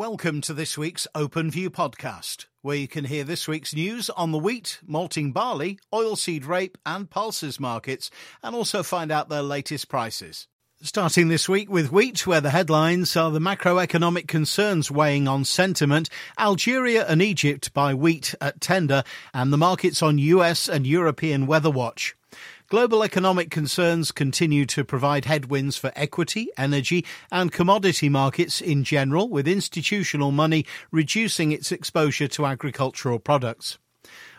Welcome to this week's OpenView podcast, where you can hear this week's news on the wheat, malting barley, oilseed rape, and pulses markets, and also find out their latest prices. Starting this week with wheat, where the headlines are the macroeconomic concerns weighing on sentiment, Algeria and Egypt buy wheat at tender, and the markets on US and European weather watch. Global economic concerns continue to provide headwinds for equity, energy, and commodity markets in general, with institutional money reducing its exposure to agricultural products.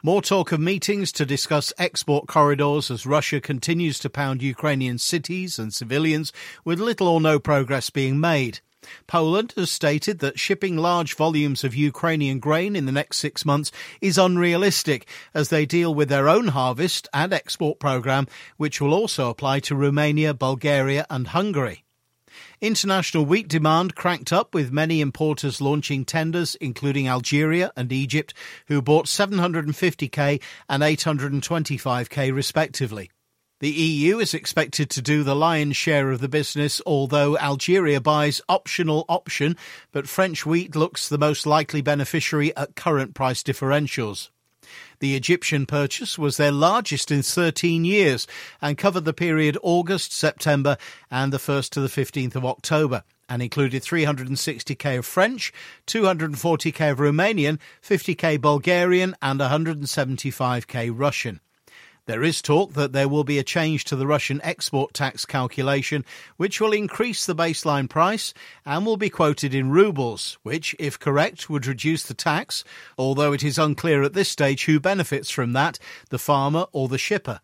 More talk of meetings to discuss export corridors as Russia continues to pound Ukrainian cities and civilians, with little or no progress being made. Poland has stated that shipping large volumes of Ukrainian grain in the next six months is unrealistic as they deal with their own harvest and export programme, which will also apply to Romania, Bulgaria, and Hungary. International wheat demand cranked up with many importers launching tenders, including Algeria and Egypt, who bought 750k and 825k respectively. The EU is expected to do the lion's share of the business, although Algeria buys optional option, but French wheat looks the most likely beneficiary at current price differentials. The Egyptian purchase was their largest in 13 years and covered the period August, September, and the 1st to the 15th of October and included 360k of French, 240k of Romanian, 50k Bulgarian, and 175k Russian. There is talk that there will be a change to the Russian export tax calculation, which will increase the baseline price and will be quoted in rubles, which, if correct, would reduce the tax, although it is unclear at this stage who benefits from that, the farmer or the shipper.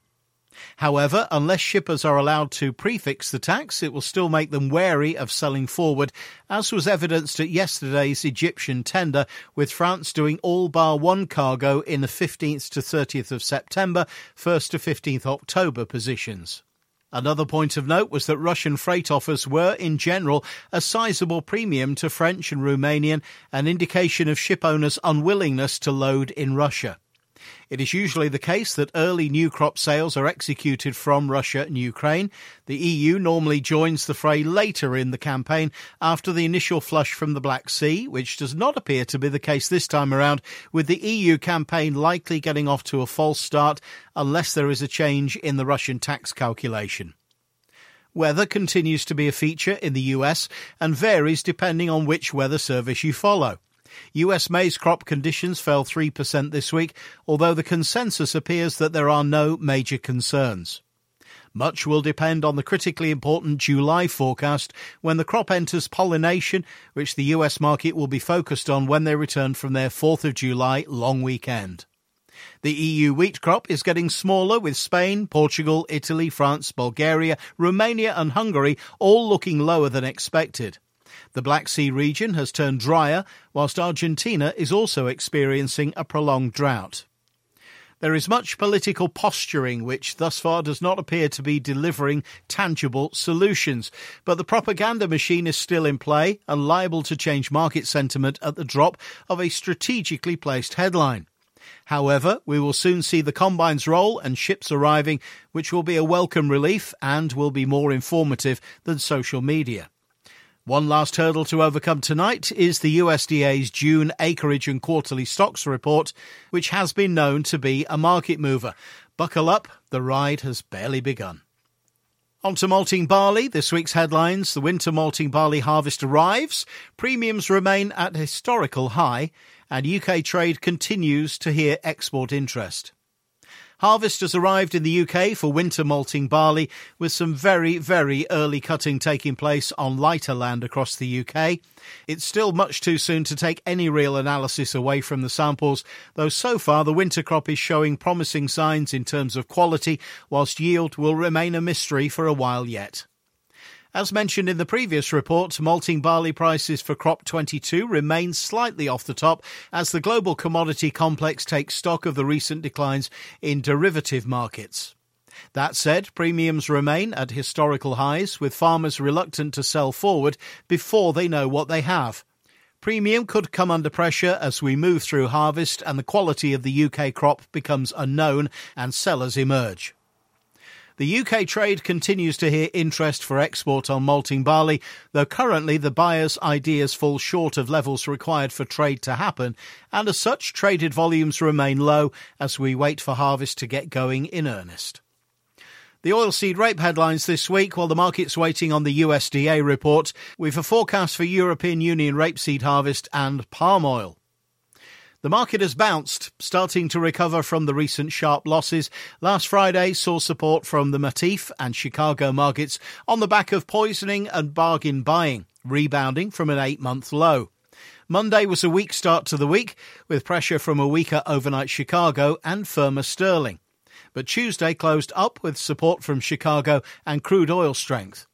However, unless shippers are allowed to prefix the tax, it will still make them wary of selling forward, as was evidenced at yesterday's Egyptian tender, with France doing all bar one cargo in the 15th to 30th of September, 1st to 15th October positions. Another point of note was that Russian freight offers were, in general, a sizable premium to French and Romanian, an indication of ship owners' unwillingness to load in Russia. It is usually the case that early new crop sales are executed from Russia and Ukraine. The EU normally joins the fray later in the campaign after the initial flush from the Black Sea, which does not appear to be the case this time around, with the EU campaign likely getting off to a false start unless there is a change in the Russian tax calculation. Weather continues to be a feature in the US and varies depending on which weather service you follow. US maize crop conditions fell 3% this week, although the consensus appears that there are no major concerns. Much will depend on the critically important July forecast when the crop enters pollination, which the US market will be focused on when they return from their 4th of July long weekend. The EU wheat crop is getting smaller with Spain, Portugal, Italy, France, Bulgaria, Romania and Hungary all looking lower than expected. The Black Sea region has turned drier, whilst Argentina is also experiencing a prolonged drought. There is much political posturing which thus far does not appear to be delivering tangible solutions, but the propaganda machine is still in play and liable to change market sentiment at the drop of a strategically placed headline. However, we will soon see the combines roll and ships arriving, which will be a welcome relief and will be more informative than social media. One last hurdle to overcome tonight is the USDA's June acreage and quarterly stocks report, which has been known to be a market mover. Buckle up, the ride has barely begun. On to malting barley. This week's headlines The winter malting barley harvest arrives, premiums remain at historical high, and UK trade continues to hear export interest. Harvest has arrived in the UK for winter malting barley, with some very, very early cutting taking place on lighter land across the UK. It's still much too soon to take any real analysis away from the samples, though so far the winter crop is showing promising signs in terms of quality, whilst yield will remain a mystery for a while yet. As mentioned in the previous report, malting barley prices for crop 22 remain slightly off the top as the global commodity complex takes stock of the recent declines in derivative markets. That said, premiums remain at historical highs, with farmers reluctant to sell forward before they know what they have. Premium could come under pressure as we move through harvest and the quality of the UK crop becomes unknown and sellers emerge. The UK trade continues to hear interest for export on malting barley, though currently the buyers' ideas fall short of levels required for trade to happen, and as such, traded volumes remain low as we wait for harvest to get going in earnest. The oilseed rape headlines this week while the market's waiting on the USDA report. We've a forecast for European Union rapeseed harvest and palm oil. The market has bounced, starting to recover from the recent sharp losses. Last Friday saw support from the Matif and Chicago markets on the back of poisoning and bargain buying, rebounding from an eight month low. Monday was a weak start to the week, with pressure from a weaker overnight Chicago and firmer sterling. But Tuesday closed up with support from Chicago and crude oil strength.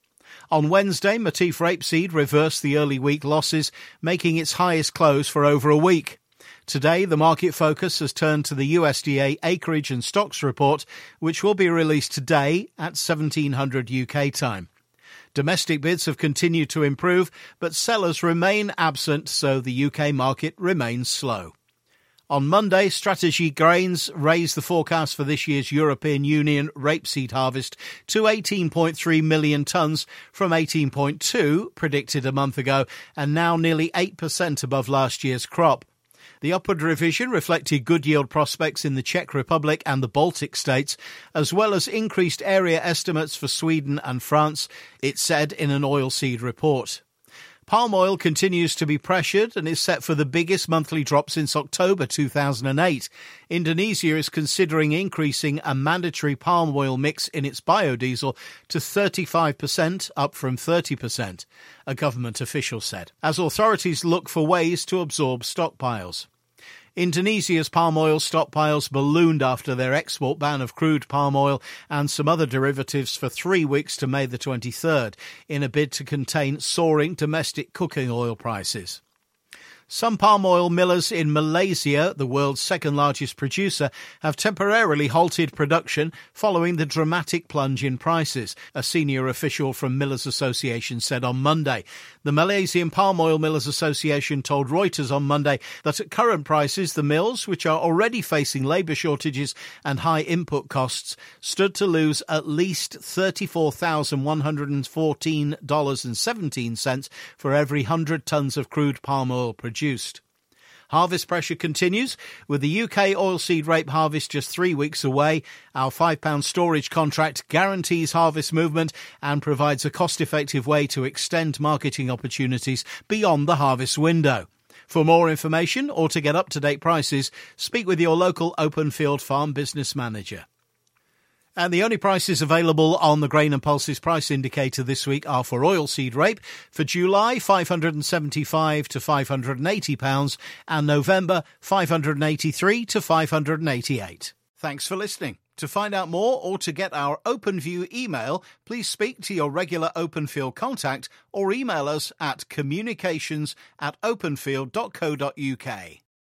On Wednesday, Matif rapeseed reversed the early week losses, making its highest close for over a week. Today, the market focus has turned to the USDA acreage and stocks report, which will be released today at 1700 UK time. Domestic bids have continued to improve, but sellers remain absent, so the UK market remains slow. On Monday, Strategy Grains raised the forecast for this year's European Union rapeseed harvest to 18.3 million tonnes from 18.2 predicted a month ago and now nearly 8% above last year's crop. The upward revision reflected good yield prospects in the Czech Republic and the Baltic states, as well as increased area estimates for Sweden and France, it said in an oilseed report. Palm oil continues to be pressured and is set for the biggest monthly drop since October 2008. Indonesia is considering increasing a mandatory palm oil mix in its biodiesel to 35%, up from 30%, a government official said, as authorities look for ways to absorb stockpiles. Indonesia's palm oil stockpiles ballooned after their export ban of crude palm oil and some other derivatives for three weeks to May the 23rd in a bid to contain soaring domestic cooking oil prices. Some palm oil millers in Malaysia, the world's second largest producer, have temporarily halted production following the dramatic plunge in prices, a senior official from Millers Association said on Monday. The Malaysian Palm Oil Millers Association told Reuters on Monday that at current prices, the mills, which are already facing labour shortages and high input costs, stood to lose at least $34,114.17 for every 100 tonnes of crude palm oil produced produced. Harvest pressure continues, with the UK oilseed rape harvest just three weeks away. Our £5 storage contract guarantees harvest movement and provides a cost effective way to extend marketing opportunities beyond the harvest window. For more information or to get up to date prices, speak with your local Openfield farm business manager. And the only prices available on the Grain and Pulses price indicator this week are for oilseed rape for July 575 to 580 pounds and November 583 to 588. Thanks for listening. To find out more or to get our OpenView email, please speak to your regular Openfield contact or email us at communications at openfield.co.uk.